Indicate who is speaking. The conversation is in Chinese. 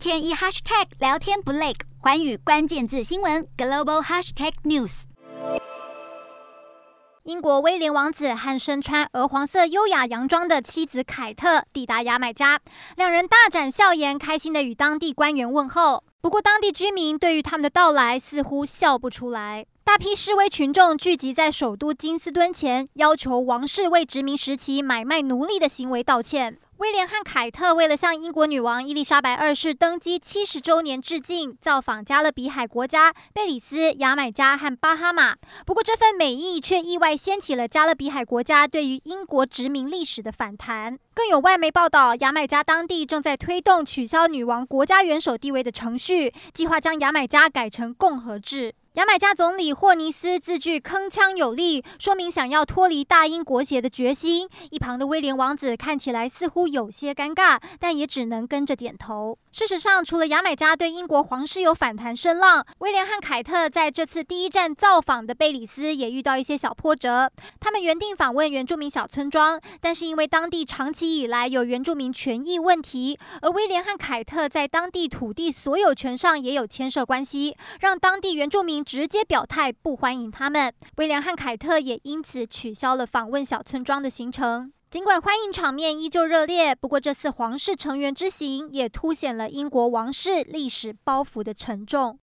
Speaker 1: 天一 hashtag 聊天不累，寰宇关键字新闻 global hashtag news。
Speaker 2: 英国威廉王子和身穿鹅黄色优雅洋装的妻子凯特抵达牙买加，两人大展笑颜，开心的与当地官员问候。不过，当地居民对于他们的到来似乎笑不出来。大批示威群众聚集在首都金斯敦前，要求王室为殖民时期买卖奴隶的行为道歉。威廉和凯特为了向英国女王伊丽莎白二世登基七十周年致敬，造访加勒比海国家贝里斯、牙买加和巴哈马。不过，这份美意却意外掀起了加勒比海国家对于英国殖民历史的反弹。更有外媒报道，牙买加当地正在推动取消女王国家元首地位的程序，计划将牙买加改成共和制。牙买加总理霍尼斯字句铿锵有力，说明想要脱离大英国协的决心。一旁的威廉王子看起来似乎有些尴尬，但也只能跟着点头。事实上，除了牙买加对英国皇室有反弹声浪，威廉和凯特在这次第一站造访的贝里斯也遇到一些小波折。他们原定访问原住民小村庄，但是因为当地长期以来有原住民权益问题，而威廉和凯特在当地土地所有权上也有牵涉关系，让当地原住民。直接表态不欢迎他们，威廉和凯特也因此取消了访问小村庄的行程。尽管欢迎场面依旧热烈，不过这次皇室成员之行也凸显了英国王室历史包袱的沉重。